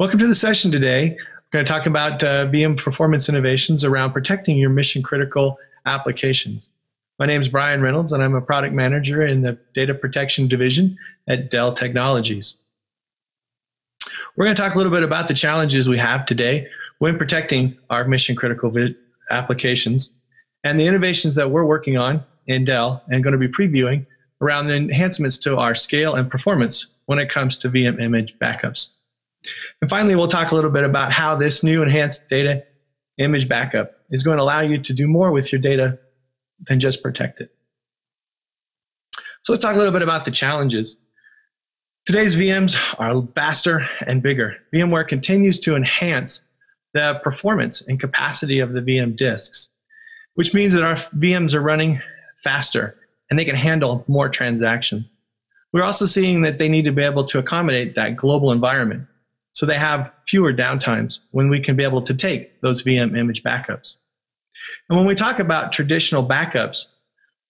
Welcome to the session today. We're going to talk about uh, VM performance innovations around protecting your mission critical applications. My name is Brian Reynolds, and I'm a product manager in the data protection division at Dell Technologies. We're going to talk a little bit about the challenges we have today when protecting our mission critical applications and the innovations that we're working on in Dell and going to be previewing around the enhancements to our scale and performance when it comes to VM image backups. And finally, we'll talk a little bit about how this new enhanced data image backup is going to allow you to do more with your data than just protect it. So let's talk a little bit about the challenges. Today's VMs are faster and bigger. VMware continues to enhance the performance and capacity of the VM disks, which means that our VMs are running faster and they can handle more transactions. We're also seeing that they need to be able to accommodate that global environment. So they have fewer downtimes when we can be able to take those VM image backups. And when we talk about traditional backups,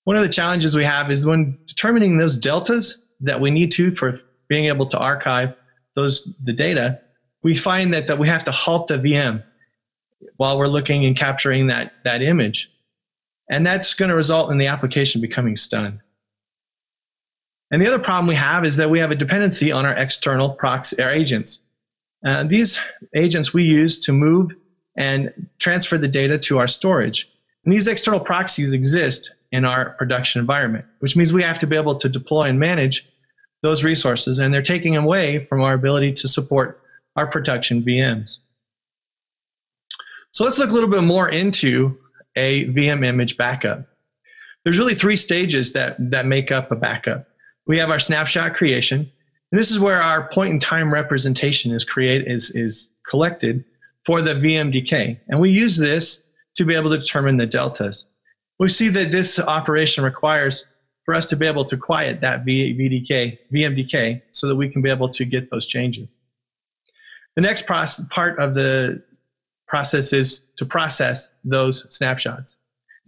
one of the challenges we have is when determining those deltas that we need to for being able to archive those the data, we find that, that we have to halt the VM while we're looking and capturing that, that image. And that's going to result in the application becoming stunned. And the other problem we have is that we have a dependency on our external proxy, our agents. Uh, these agents we use to move and transfer the data to our storage. And these external proxies exist in our production environment, which means we have to be able to deploy and manage those resources, and they're taking away from our ability to support our production VMs. So let's look a little bit more into a VM image backup. There's really three stages that, that make up a backup. We have our snapshot creation, and this is where our point in time representation is created is, is collected for the VMDK. And we use this to be able to determine the deltas. We see that this operation requires for us to be able to quiet that VDK, VMDK so that we can be able to get those changes. The next process, part of the process is to process those snapshots.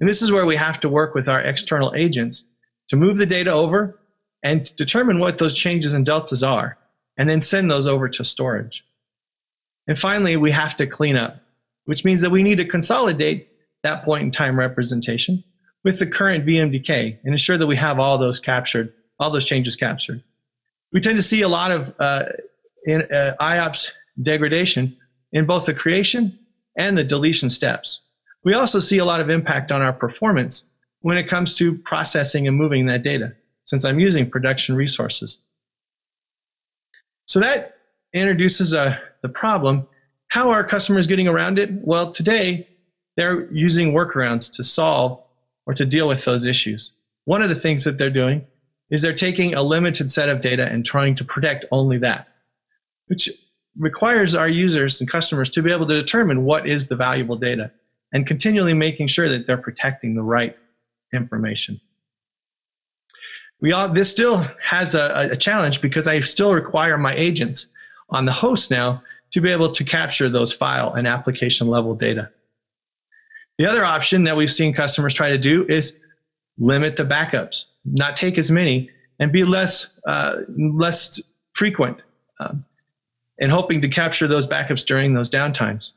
And this is where we have to work with our external agents to move the data over and determine what those changes and deltas are, and then send those over to storage. And finally, we have to clean up, which means that we need to consolidate that point in time representation with the current VMDK and ensure that we have all those captured, all those changes captured. We tend to see a lot of uh, in, uh, IOPS degradation in both the creation and the deletion steps. We also see a lot of impact on our performance when it comes to processing and moving that data, since I'm using production resources. So that introduces a the problem. How are customers getting around it? Well, today they're using workarounds to solve or to deal with those issues. One of the things that they're doing is they're taking a limited set of data and trying to protect only that, which requires our users and customers to be able to determine what is the valuable data and continually making sure that they're protecting the right information. We all, this still has a, a challenge because I still require my agents on the host now to be able to capture those file and application level data. The other option that we've seen customers try to do is limit the backups, not take as many, and be less, uh, less frequent, um, and hoping to capture those backups during those downtimes.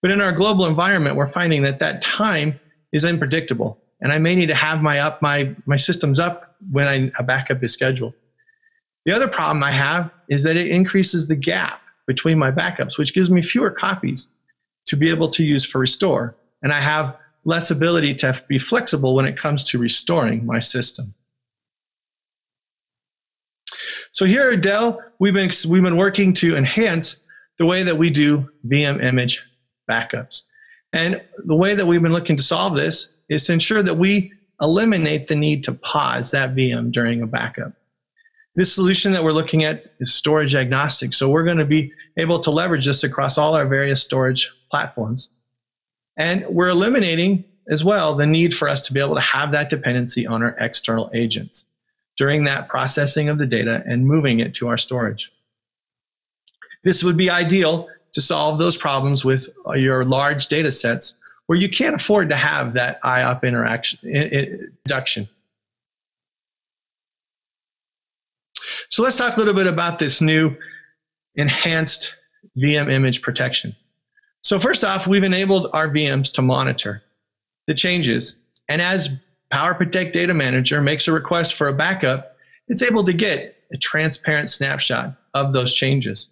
But in our global environment, we're finding that that time is unpredictable, and I may need to have my up my my systems up when I, a backup is scheduled. The other problem I have is that it increases the gap between my backups, which gives me fewer copies to be able to use for restore. And I have less ability to be flexible when it comes to restoring my system. So here at Dell, we've been, we've been working to enhance the way that we do VM image backups. And the way that we've been looking to solve this is to ensure that we eliminate the need to pause that VM during a backup. This solution that we're looking at is storage agnostic. So we're going to be able to leverage this across all our various storage platforms. And we're eliminating as well the need for us to be able to have that dependency on our external agents during that processing of the data and moving it to our storage. This would be ideal to solve those problems with your large data sets where you can't afford to have that IOP interaction, induction. So let's talk a little bit about this new enhanced VM image protection. So first off, we've enabled our VMs to monitor the changes. And as PowerProtect Data Manager makes a request for a backup, it's able to get a transparent snapshot of those changes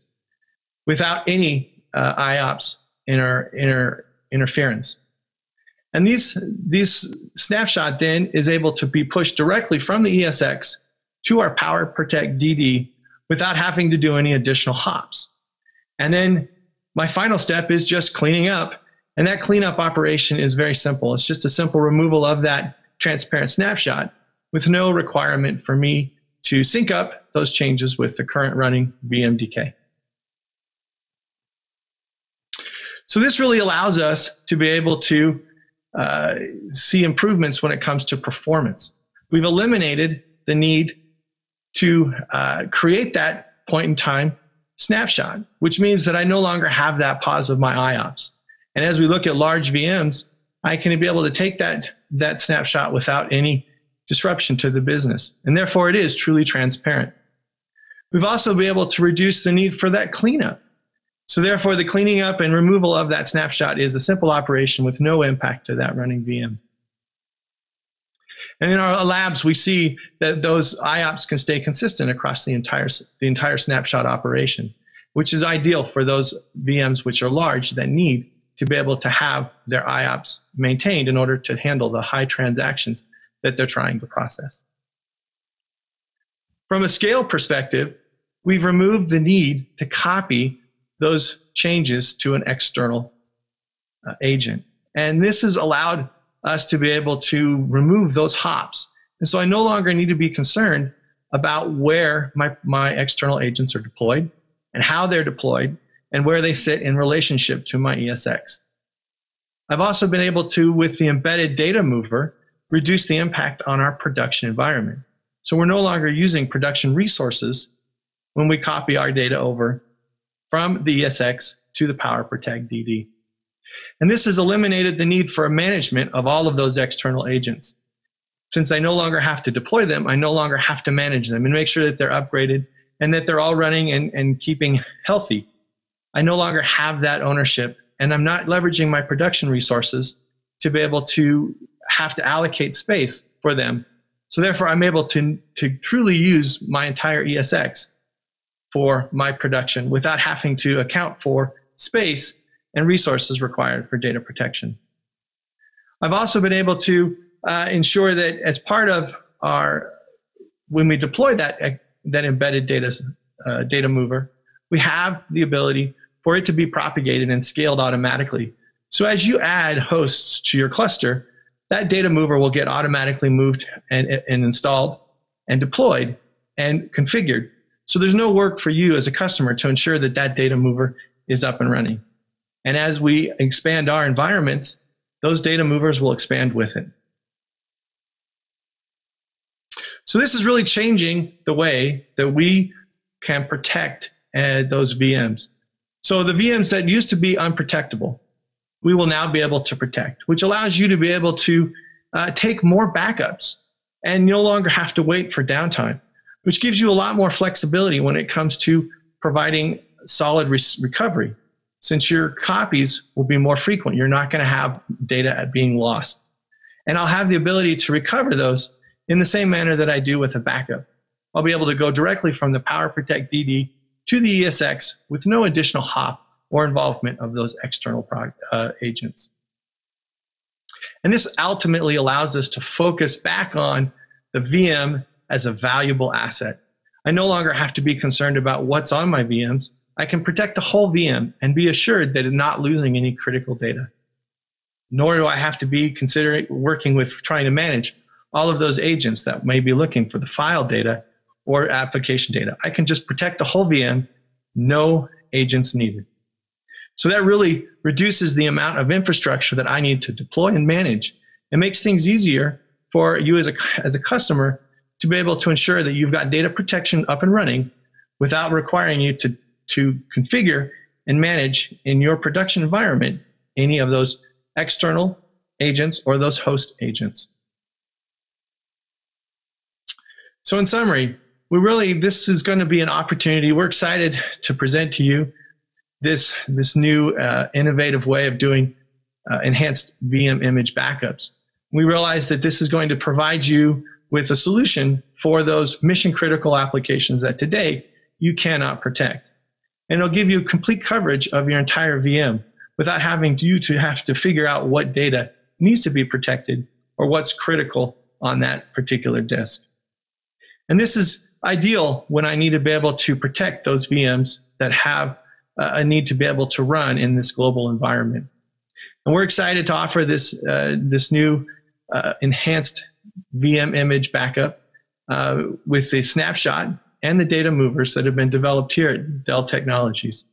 without any uh, IOPS inter, inter, interference. And these, these snapshot then is able to be pushed directly from the ESX to our PowerProtect DD without having to do any additional hops. And then my final step is just cleaning up. And that cleanup operation is very simple. It's just a simple removal of that transparent snapshot with no requirement for me to sync up those changes with the current running VMDK. So this really allows us to be able to uh, see improvements when it comes to performance. We've eliminated the need to uh, create that point in time snapshot, which means that I no longer have that pause of my IOPS. And as we look at large VMs, I can be able to take that, that snapshot without any disruption to the business. And therefore, it is truly transparent. We've also been able to reduce the need for that cleanup. So therefore, the cleaning up and removal of that snapshot is a simple operation with no impact to that running VM. And in our labs, we see that those IOPS can stay consistent across the entire, the entire snapshot operation, which is ideal for those VMs which are large that need to be able to have their IOPS maintained in order to handle the high transactions that they're trying to process. From a scale perspective, we've removed the need to copy those changes to an external uh, agent. And this has allowed us to be able to remove those hops. And so I no longer need to be concerned about where my, my external agents are deployed and how they're deployed and where they sit in relationship to my ESX. I've also been able to, with the embedded data mover, reduce the impact on our production environment. So we're no longer using production resources when we copy our data over from the ESX to the Power DD. And this has eliminated the need for a management of all of those external agents. Since I no longer have to deploy them, I no longer have to manage them and make sure that they're upgraded and that they're all running and, and keeping healthy. I no longer have that ownership and I'm not leveraging my production resources to be able to have to allocate space for them. So therefore, I'm able to, to truly use my entire ESX for my production without having to account for space and resources required for data protection. I've also been able to uh, ensure that as part of our, when we deploy that, that embedded data, uh, data mover, we have the ability for it to be propagated and scaled automatically. So as you add hosts to your cluster, that data mover will get automatically moved and, and installed and deployed and configured. So there's no work for you as a customer to ensure that that data mover is up and running. And as we expand our environments, those data movers will expand with it. So this is really changing the way that we can protect uh, those VMs. So the VMs that used to be unprotectable, we will now be able to protect, which allows you to be able to uh, take more backups and no longer have to wait for downtime, which gives you a lot more flexibility when it comes to providing solid re- recovery. Since your copies will be more frequent, you're not going to have data being lost. And I'll have the ability to recover those in the same manner that I do with a backup. I'll be able to go directly from the PowerProtect DD to the ESX with no additional hop or involvement of those external uh, agents. And this ultimately allows us to focus back on the VM as a valuable asset. I no longer have to be concerned about what's on my VMs. I can protect the whole VM and be assured that I'm not losing any critical data. Nor do I have to be considering working with trying to manage all of those agents that may be looking for the file data or application data. I can just protect the whole VM, no agents needed. So that really reduces the amount of infrastructure that I need to deploy and manage. It makes things easier for you as a, as a customer to be able to ensure that you've got data protection up and running without requiring you to, to configure and manage in your production environment any of those external agents or those host agents. So in summary, we really, this is going to be an opportunity. We're excited to present to you this, this new uh, innovative way of doing uh, enhanced VM image backups. We realize that this is going to provide you with a solution for those mission critical applications that today you cannot protect. And it'll give you complete coverage of your entire VM without having you to have to figure out what data needs to be protected or what's critical on that particular disk. And this is ideal when I need to be able to protect those VMs that have a need to be able to run in this global environment. And we're excited to offer this, uh, this new uh, enhanced VM image backup uh, with a snapshot and the data movers that have been developed here at Dell Technologies.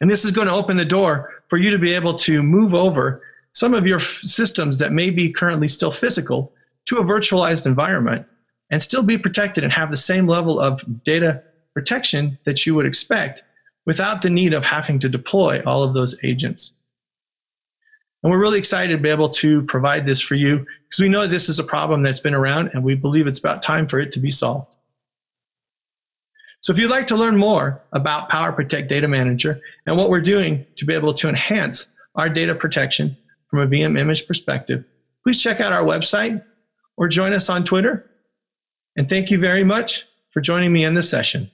And this is going to open the door for you to be able to move over some of your systems that may be currently still physical to a virtualized environment and still be protected and have the same level of data protection that you would expect without the need of having to deploy all of those agents. And we're really excited to be able to provide this for you because we know this is a problem that's been around and we believe it's about time for it to be solved. So if you'd like to learn more about PowerProtect Data Manager and what we're doing to be able to enhance our data protection from a VM image perspective, please check out our website or join us on Twitter. And thank you very much for joining me in this session.